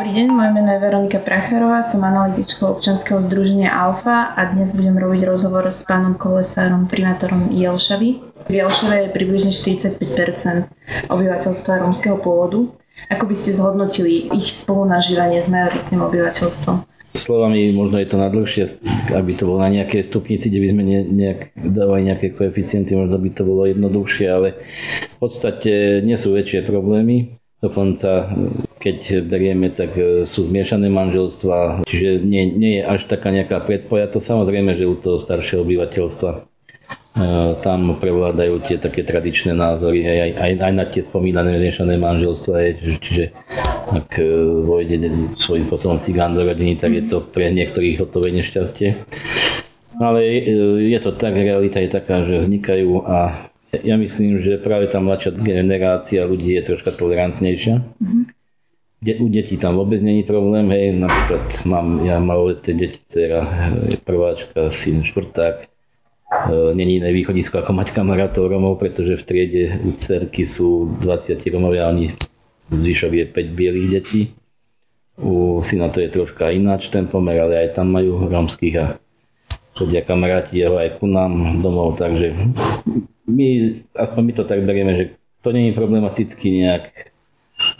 Dobrý deň, moje meno je Veronika Pracharová, som analytičkou občanského združenia Alfa a dnes budem robiť rozhovor s pánom Kolesárom, primátorom Jelšavy. V Jelšave je približne 45% obyvateľstva rómskeho pôvodu. Ako by ste zhodnotili ich spolunažívanie s majoritným obyvateľstvom? Slovami možno je to nadlhšie, aby to bolo na nejakej stupnici, kde by sme ne, nejak dávali nejaké koeficienty, možno by to bolo jednoduchšie, ale v podstate nie sú väčšie problémy. Dokonca, keď berieme, tak e, sú zmiešané manželstva, čiže nie, nie je až taká nejaká predpojatosť. Samozrejme, že u toho staršieho obyvateľstva e, tam prevládajú tie také tradičné názory, aj, aj, aj na tie spomínané zmiešané manželstva. Čiže ak e, vojde svojím spôsobom cigán do rodiny, tak je to pre niektorých hotové nešťastie. Ale je to tak, realita je taká, že vznikajú a ja myslím, že práve tá mladšia generácia ľudí je troška tolerantnejšia. Mm-hmm. De, u detí tam vôbec není problém, hej, napríklad mám, ja maloleté deti, dcera, je prváčka, syn štvrták, e, není iné východisko ako mať kamarátov Romov, pretože v triede u cerky sú 20 Romovia, oni zvyšok je 5 bielých detí. U syna to je troška ináč ten pomer, ale aj tam majú romských a chodia kamaráti jeho aj ku nám domov, takže my, aspoň my to tak berieme, že to nie je problematicky nejak,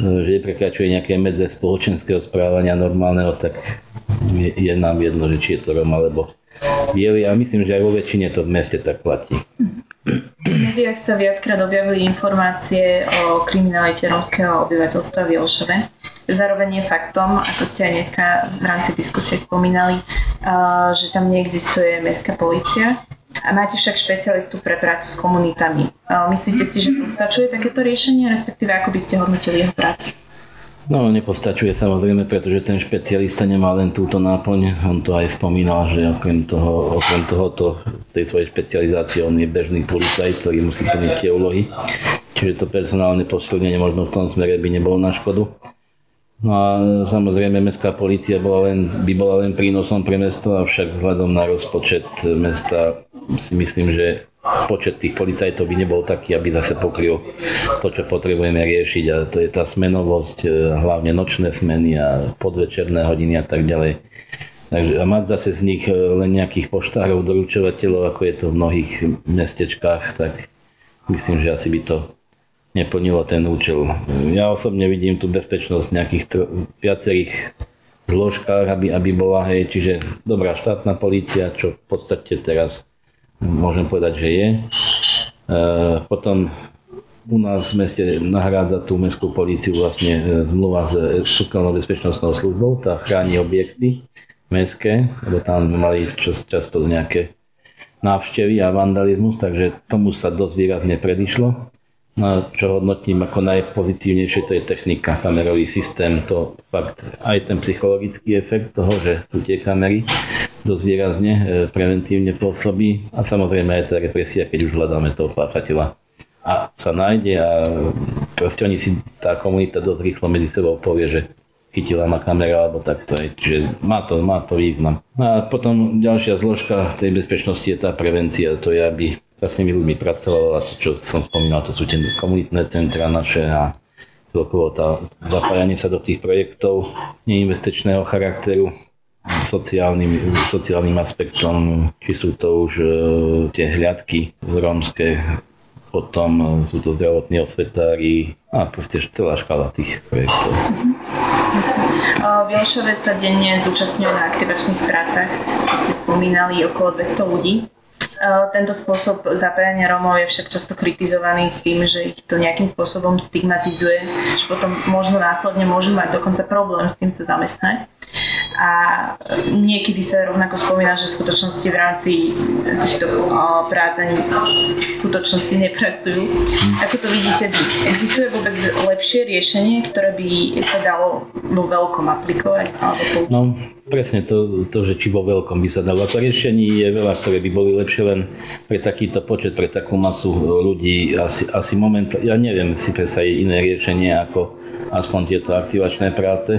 že prekračuje nejaké medze spoločenského správania normálneho, tak je, je nám jedno, že či je to Rom alebo biely a myslím, že aj vo väčšine to v meste tak platí. V médiách sa viackrát objavili informácie o kriminalite rómskeho obyvateľstva v Jelšove. Zároveň je faktom, ako ste aj dneska v rámci diskusie spomínali, že tam neexistuje mestská policia, a máte však špecialistu pre prácu s komunitami. Myslíte si, že postačuje takéto riešenie, respektíve ako by ste hodnotili jeho prácu? No, nepostačuje samozrejme, pretože ten špecialista nemá len túto náplň. On to aj spomínal, že okrem toho, okrem tohoto, tej svojej špecializácie, on je bežný policajt, ktorý musí plniť tie úlohy. Čiže to personálne posilnenie možno v tom smere by nebolo na škodu. No a samozrejme mestská policia bola len, by bola len prínosom pre mesto, avšak vzhľadom na rozpočet mesta si myslím, že počet tých policajtov by nebol taký, aby zase pokryl to, čo potrebujeme riešiť a to je tá smenovosť, e, hlavne nočné smeny a podvečerné hodiny a tak ďalej. Takže a mať zase z nich e, len nejakých poštárov, doručovateľov, ako je to v mnohých mestečkách, tak myslím, že asi by to neplnilo ten účel. Ja osobne vidím tú bezpečnosť v nejakých tro- viacerých zložkách, aby, aby bola, hej, čiže dobrá štátna polícia, čo v podstate teraz môžem povedať, že je. E, potom u nás v meste nahrádza tú mestskú políciu vlastne e, zmluva s súkromnou bezpečnostnou službou, tá chráni objekty mestské, lebo tam mali čas, často nejaké návštevy a vandalizmus, takže tomu sa dosť výrazne predišlo. Čo hodnotím ako najpozitívnejšie, to je technika, kamerový systém, to fakt aj ten psychologický efekt toho, že sú tie kamery, dosť výrazne e, preventívne pôsobí a samozrejme aj tá represia, keď už hľadáme toho páchateľa a sa nájde a proste oni si, tá komunita dosť rýchlo medzi sebou povie, že chytila ma kamera alebo takto aj. Čiže má to, má to význam. No a potom ďalšia zložka tej bezpečnosti je tá prevencia, to je, aby sa s tými ľuďmi pracovalo a čo som spomínal, to sú tie komunitné centra naše a celkovo tá zapájanie sa do tých projektov neinvestičného charakteru sociálnym, sociálnym aspektom, či sú to už e, tie hľadky rómske, potom sú to zdravotní osvetári a proste celá škála tých projektov. V Jelšove sa denne zúčastňuje na aktivačných prácach, čo ste spomínali, okolo 200 ľudí. Tento spôsob zapájania Rómov je však často kritizovaný s tým, že ich to nejakým spôsobom stigmatizuje, že potom možno následne môžu mať dokonca problém s tým sa zamestnať a niekedy sa rovnako spomína, že v skutočnosti v rámci týchto prác ani v skutočnosti nepracujú. Ako to vidíte? Existuje vôbec lepšie riešenie, ktoré by sa dalo vo veľkom aplikovať? Alebo no, presne to, to, že či vo veľkom by sa dalo. To riešení je veľa, ktoré by boli lepšie len pre takýto počet, pre takú masu ľudí. Asi, asi moment, ja neviem si predstaviť iné riešenie ako aspoň tieto aktivačné práce.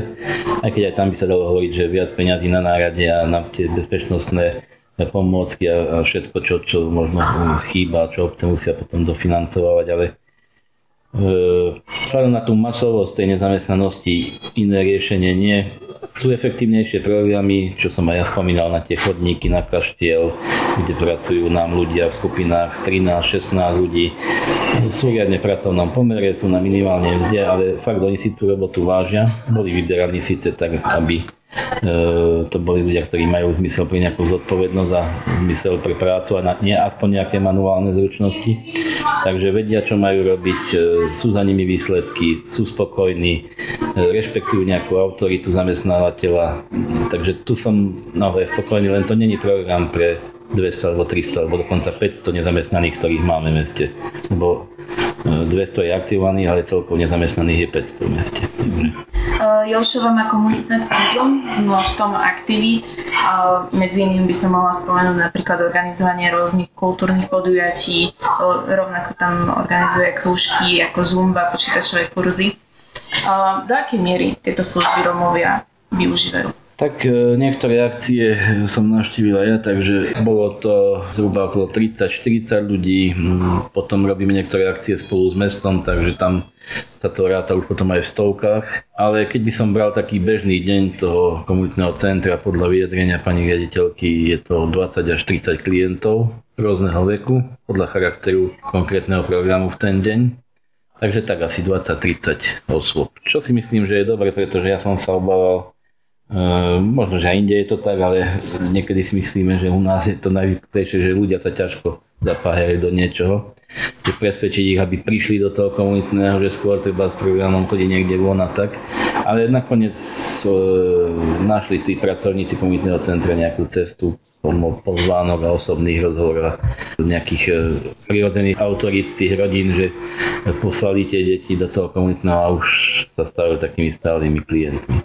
Aj keď aj tam by sa dalo hovoriť, že viac peňazí na nárade a na tie bezpečnostné pomôcky a, všetko, čo, čo možno chýba, čo obce musia potom dofinancovať, ale vzhľadom na tú masovosť tej nezamestnanosti iné riešenie nie. Sú efektívnejšie programy, čo som aj ja spomínal na tie chodníky na kaštiel, kde pracujú nám ľudia v skupinách 13-16 ľudí. Sú riadne pracovnom pomere, sú na minimálnej mzde, ale fakt oni si tú robotu vážia. Boli vyberaní síce tak, aby to boli ľudia, ktorí majú zmysel pre nejakú zodpovednosť a zmysel pre prácu a nie aspoň nejaké manuálne zručnosti. Takže vedia, čo majú robiť, e, sú za nimi výsledky, sú spokojní, e, rešpektujú nejakú autoritu zamestnávateľa. Takže tu som naozaj spokojný, len to není program pre 200 alebo 300 alebo dokonca 500 nezamestnaných, ktorých máme v meste. Lebo 200 je aktivovaných, ale celkovo nezamestnaných je 500 v meste. Jelšova má komunitné centrum s množstvom aktivít. Medzi iným by som mohla spomenúť napríklad organizovanie rôznych kultúrnych podujatí, rovnako tam organizuje krúžky ako Zumba, počítačové kurzy. Do akej miery tieto služby Romovia využívajú? Tak e, niektoré akcie som navštívil aj ja, takže bolo to zhruba okolo 30-40 ľudí. Mm, potom robíme niektoré akcie spolu s mestom, takže tam sa to ráta už potom aj v stovkách. Ale keď by som bral taký bežný deň toho komunitného centra podľa vyjadrenia pani riaditeľky, je to 20 až 30 klientov rôzneho veku, podľa charakteru konkrétneho programu v ten deň. Takže tak asi 20-30 osôb. Čo si myslím, že je dobre, pretože ja som sa obával možno, že aj inde je to tak, ale niekedy si myslíme, že u nás je to najvyklejšie, že ľudia sa ťažko zapájajú do niečoho. Že presvedčiť ich, aby prišli do toho komunitného, že skôr treba s programom chodiť niekde von a tak. Ale nakoniec e, našli tí pracovníci komunitného centra nejakú cestu formou pozvánok a osobných rozhovorov nejakých e, prirodzených autorít rodín, že poslali tie deti do toho komunitného a už sa stali takými stálými klientmi.